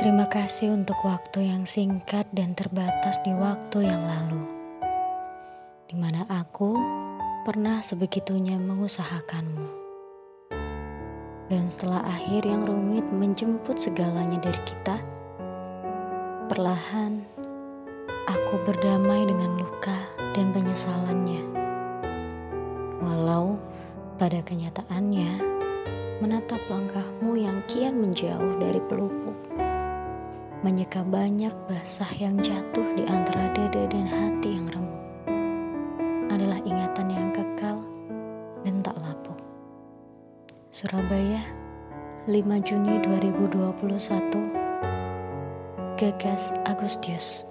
Terima kasih untuk waktu yang singkat dan terbatas di waktu yang lalu, di mana aku pernah sebegitunya mengusahakanmu. Dan setelah akhir yang rumit menjemput segalanya dari kita, perlahan aku berdamai dengan luka dan penyesalannya. Walau pada kenyataannya, menatap langkahmu yang kian menjauh dari pelupuk menyeka banyak basah yang jatuh di antara dada dan hati yang remuk. Adalah ingatan yang kekal dan tak lapuk. Surabaya, 5 Juni 2021. Gagas Agustius